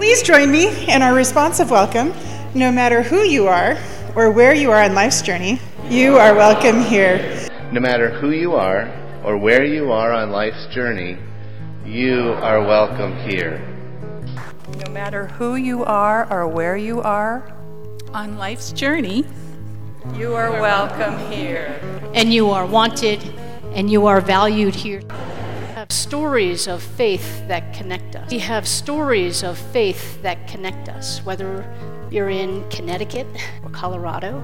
Please join me in our responsive welcome. No matter who you are or where you are on life's journey, you are welcome here. No matter who you are or where you are on life's journey, you are welcome here. No matter who you are or where you are on life's journey, you are welcome here. And you are wanted and you are valued here. Stories of faith that connect us. We have stories of faith that connect us, whether you're in Connecticut or Colorado,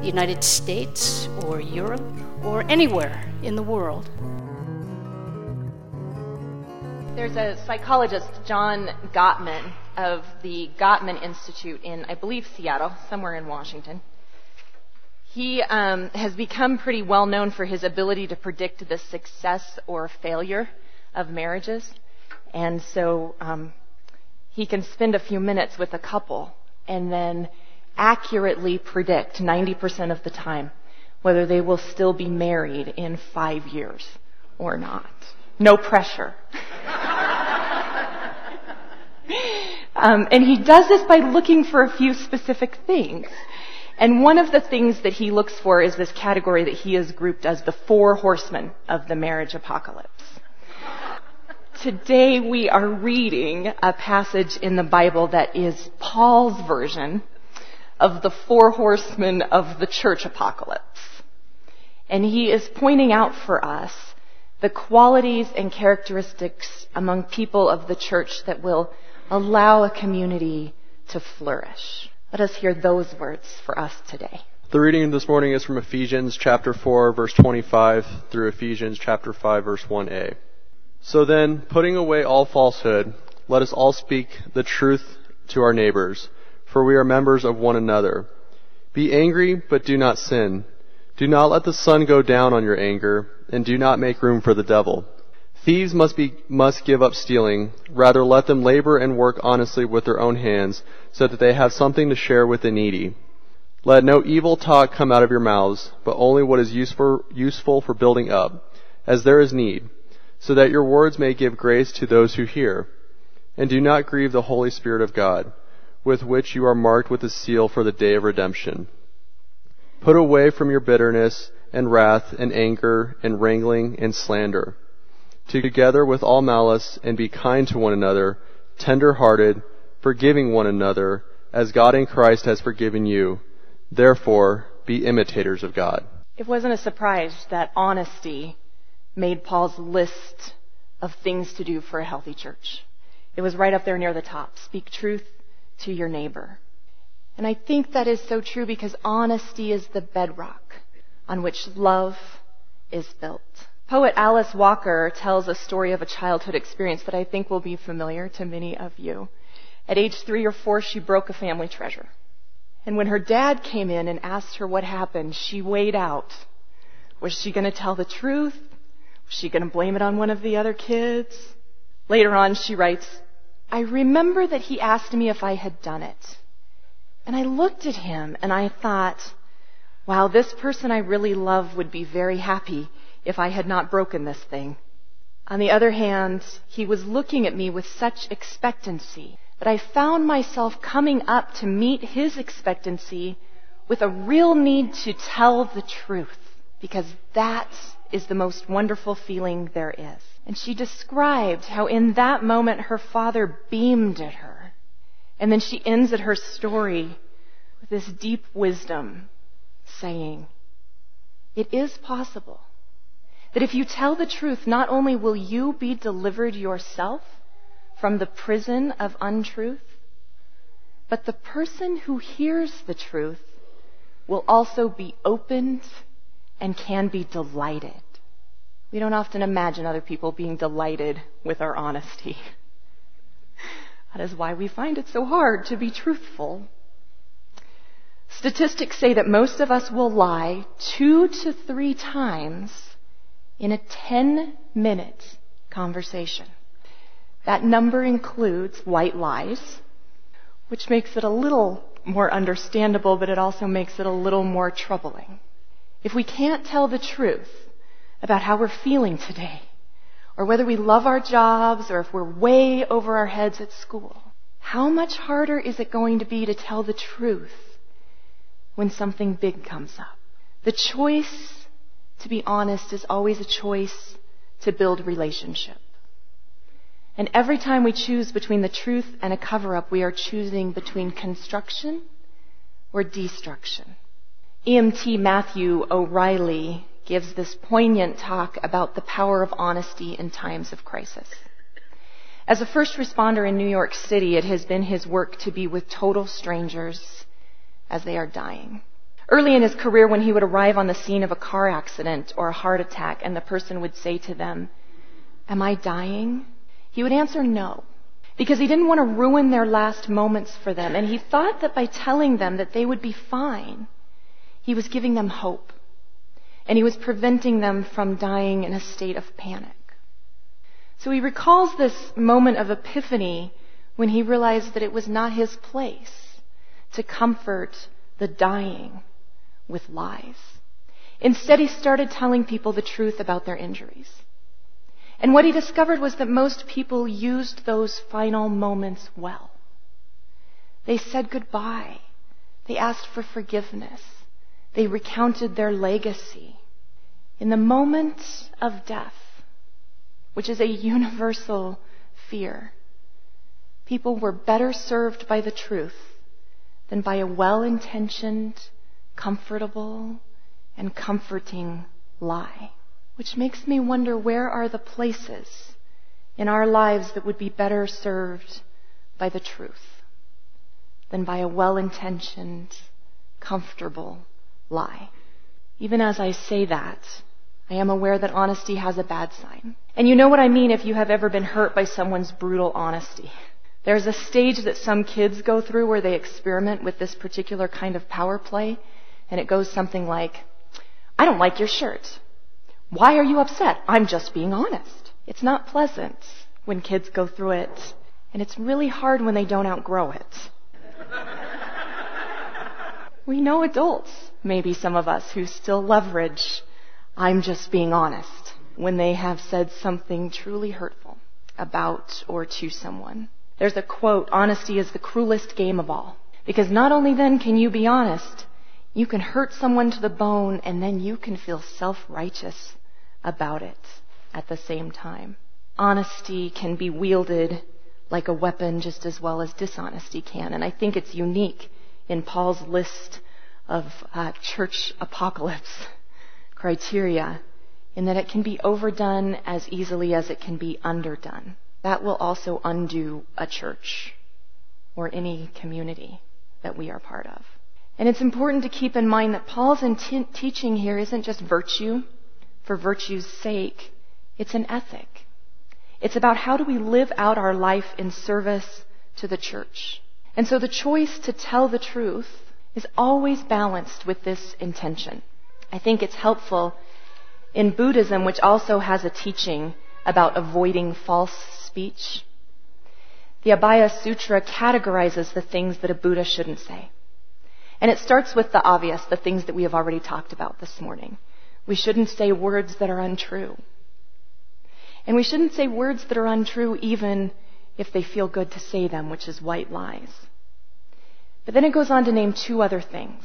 the United States or Europe or anywhere in the world. There's a psychologist, John Gottman, of the Gottman Institute in, I believe, Seattle, somewhere in Washington. He um, has become pretty well known for his ability to predict the success or failure of marriages. And so um, he can spend a few minutes with a couple and then accurately predict 90% of the time whether they will still be married in five years or not. No pressure. um, and he does this by looking for a few specific things. And one of the things that he looks for is this category that he has grouped as the four horsemen of the marriage apocalypse. Today we are reading a passage in the Bible that is Paul's version of the four horsemen of the church apocalypse. And he is pointing out for us the qualities and characteristics among people of the church that will allow a community to flourish. Let us hear those words for us today. The reading this morning is from Ephesians chapter 4 verse 25 through Ephesians chapter 5 verse 1a. So then, putting away all falsehood, let us all speak the truth to our neighbors, for we are members of one another. Be angry, but do not sin. Do not let the sun go down on your anger, and do not make room for the devil. Thieves must be, must give up stealing. Rather let them labor and work honestly with their own hands, so that they have something to share with the needy. Let no evil talk come out of your mouths, but only what is useful, useful for building up, as there is need, so that your words may give grace to those who hear. And do not grieve the Holy Spirit of God, with which you are marked with a seal for the day of redemption. Put away from your bitterness and wrath and anger and wrangling and slander together with all malice, and be kind to one another, tender hearted, forgiving one another, as God in Christ has forgiven you. Therefore, be imitators of God. It wasn't a surprise that honesty made Paul's list of things to do for a healthy church. It was right up there near the top. Speak truth to your neighbor. And I think that is so true because honesty is the bedrock on which love is built. Poet Alice Walker tells a story of a childhood experience that I think will be familiar to many of you. At age three or four, she broke a family treasure. And when her dad came in and asked her what happened, she weighed out. Was she going to tell the truth? Was she going to blame it on one of the other kids? Later on, she writes, I remember that he asked me if I had done it. And I looked at him and I thought, wow, this person I really love would be very happy if I had not broken this thing. On the other hand, he was looking at me with such expectancy that I found myself coming up to meet his expectancy with a real need to tell the truth because that is the most wonderful feeling there is. And she described how in that moment her father beamed at her. And then she ends at her story with this deep wisdom saying, it is possible that if you tell the truth, not only will you be delivered yourself from the prison of untruth, but the person who hears the truth will also be opened and can be delighted. We don't often imagine other people being delighted with our honesty. That is why we find it so hard to be truthful. Statistics say that most of us will lie two to three times in a 10 minute conversation. That number includes white lies, which makes it a little more understandable, but it also makes it a little more troubling. If we can't tell the truth about how we're feeling today, or whether we love our jobs, or if we're way over our heads at school, how much harder is it going to be to tell the truth when something big comes up? The choice to be honest is always a choice to build relationship. And every time we choose between the truth and a cover up, we are choosing between construction or destruction. EMT Matthew O'Reilly gives this poignant talk about the power of honesty in times of crisis. As a first responder in New York City, it has been his work to be with total strangers as they are dying. Early in his career, when he would arrive on the scene of a car accident or a heart attack and the person would say to them, Am I dying? He would answer no. Because he didn't want to ruin their last moments for them. And he thought that by telling them that they would be fine, he was giving them hope. And he was preventing them from dying in a state of panic. So he recalls this moment of epiphany when he realized that it was not his place to comfort the dying with lies. Instead, he started telling people the truth about their injuries. And what he discovered was that most people used those final moments well. They said goodbye. They asked for forgiveness. They recounted their legacy. In the moment of death, which is a universal fear. People were better served by the truth than by a well intentioned, comfortable, and comforting lie. Which makes me wonder where are the places in our lives that would be better served by the truth than by a well intentioned, comfortable lie. Even as I say that, I am aware that honesty has a bad sign. And you know what I mean if you have ever been hurt by someone's brutal honesty. There's a stage that some kids go through where they experiment with this particular kind of power play, and it goes something like, I don't like your shirt. Why are you upset? I'm just being honest. It's not pleasant when kids go through it, and it's really hard when they don't outgrow it. we know adults, maybe some of us, who still leverage I'm just being honest when they have said something truly hurtful about or to someone. There's a quote, honesty is the cruelest game of all. Because not only then can you be honest, you can hurt someone to the bone and then you can feel self-righteous about it at the same time. Honesty can be wielded like a weapon just as well as dishonesty can. And I think it's unique in Paul's list of uh, church apocalypse criteria in that it can be overdone as easily as it can be underdone. That will also undo a church or any community that we are part of. And it's important to keep in mind that Paul's in teaching here isn't just virtue for virtue's sake. It's an ethic. It's about how do we live out our life in service to the church. And so the choice to tell the truth is always balanced with this intention. I think it's helpful in Buddhism, which also has a teaching about avoiding false speech. The Abhaya Sutra categorizes the things that a Buddha shouldn't say. And it starts with the obvious, the things that we have already talked about this morning. We shouldn't say words that are untrue. And we shouldn't say words that are untrue even if they feel good to say them, which is white lies. But then it goes on to name two other things.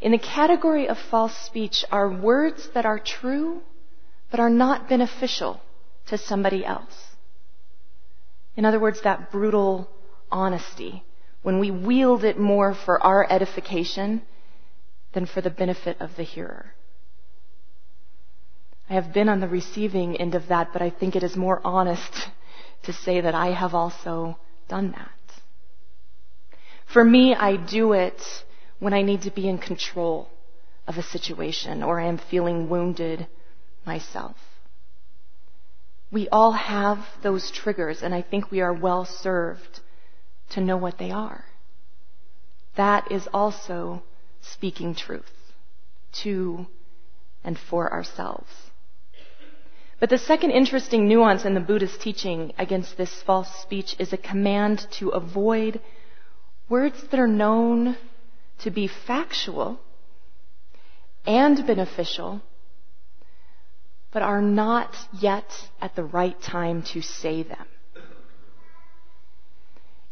In the category of false speech are words that are true but are not beneficial to somebody else. In other words, that brutal honesty, when we wield it more for our edification than for the benefit of the hearer. I have been on the receiving end of that, but I think it is more honest to say that I have also done that. For me, I do it when I need to be in control of a situation or I am feeling wounded myself. We all have those triggers, and I think we are well served to know what they are. That is also speaking truth to and for ourselves. But the second interesting nuance in the Buddhist teaching against this false speech is a command to avoid words that are known to be factual and beneficial, but are not yet at the right time to say them.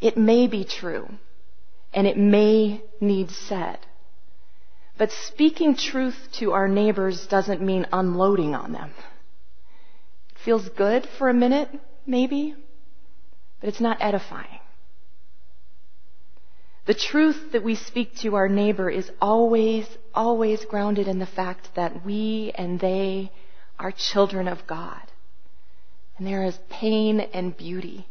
It may be true, and it may need said. But speaking truth to our neighbors doesn't mean unloading on them. It feels good for a minute, maybe, but it's not edifying. The truth that we speak to our neighbor is always, always grounded in the fact that we and they are children of God. And there is pain and beauty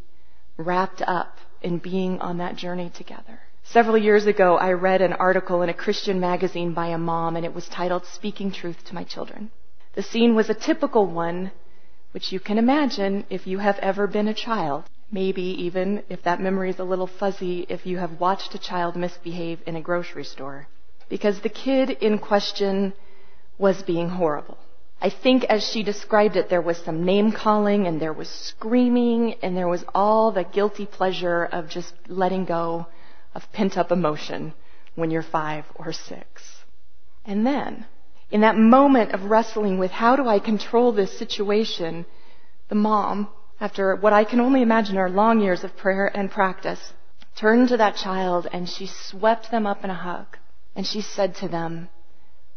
wrapped up in being on that journey together. Several years ago, I read an article in a Christian magazine by a mom, and it was titled Speaking Truth to My Children. The scene was a typical one, which you can imagine if you have ever been a child. Maybe even, if that memory is a little fuzzy, if you have watched a child misbehave in a grocery store. Because the kid in question was being horrible. I think as she described it, there was some name calling and there was screaming and there was all the guilty pleasure of just letting go of pent up emotion when you're five or six. And then, in that moment of wrestling with how do I control this situation, the mom after what I can only imagine are long years of prayer and practice, turned to that child and she swept them up in a hug. And she said to them,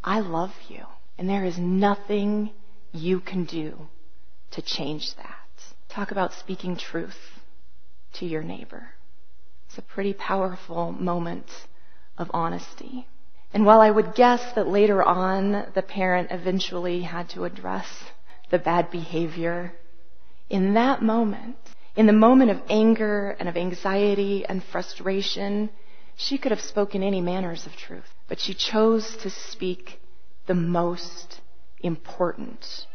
I love you. And there is nothing you can do to change that. Talk about speaking truth to your neighbor. It's a pretty powerful moment of honesty. And while I would guess that later on the parent eventually had to address the bad behavior in that moment, in the moment of anger and of anxiety and frustration, she could have spoken any manners of truth, but she chose to speak the most important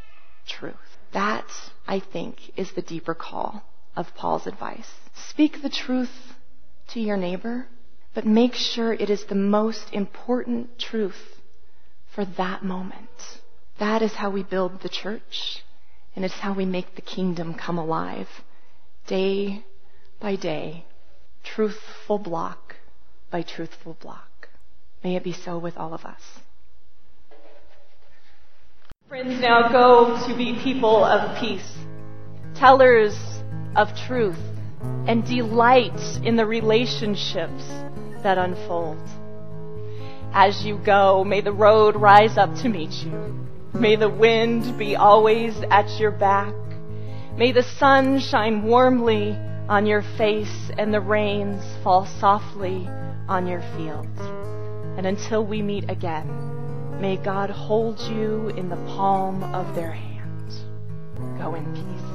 truth. That, I think, is the deeper call of Paul's advice. Speak the truth to your neighbor, but make sure it is the most important truth for that moment. That is how we build the church. And it's how we make the kingdom come alive day by day, truthful block by truthful block. May it be so with all of us. Friends, now go to be people of peace, tellers of truth, and delight in the relationships that unfold. As you go, may the road rise up to meet you. May the wind be always at your back. May the sun shine warmly on your face and the rains fall softly on your fields. And until we meet again, may God hold you in the palm of their hand. Go in peace.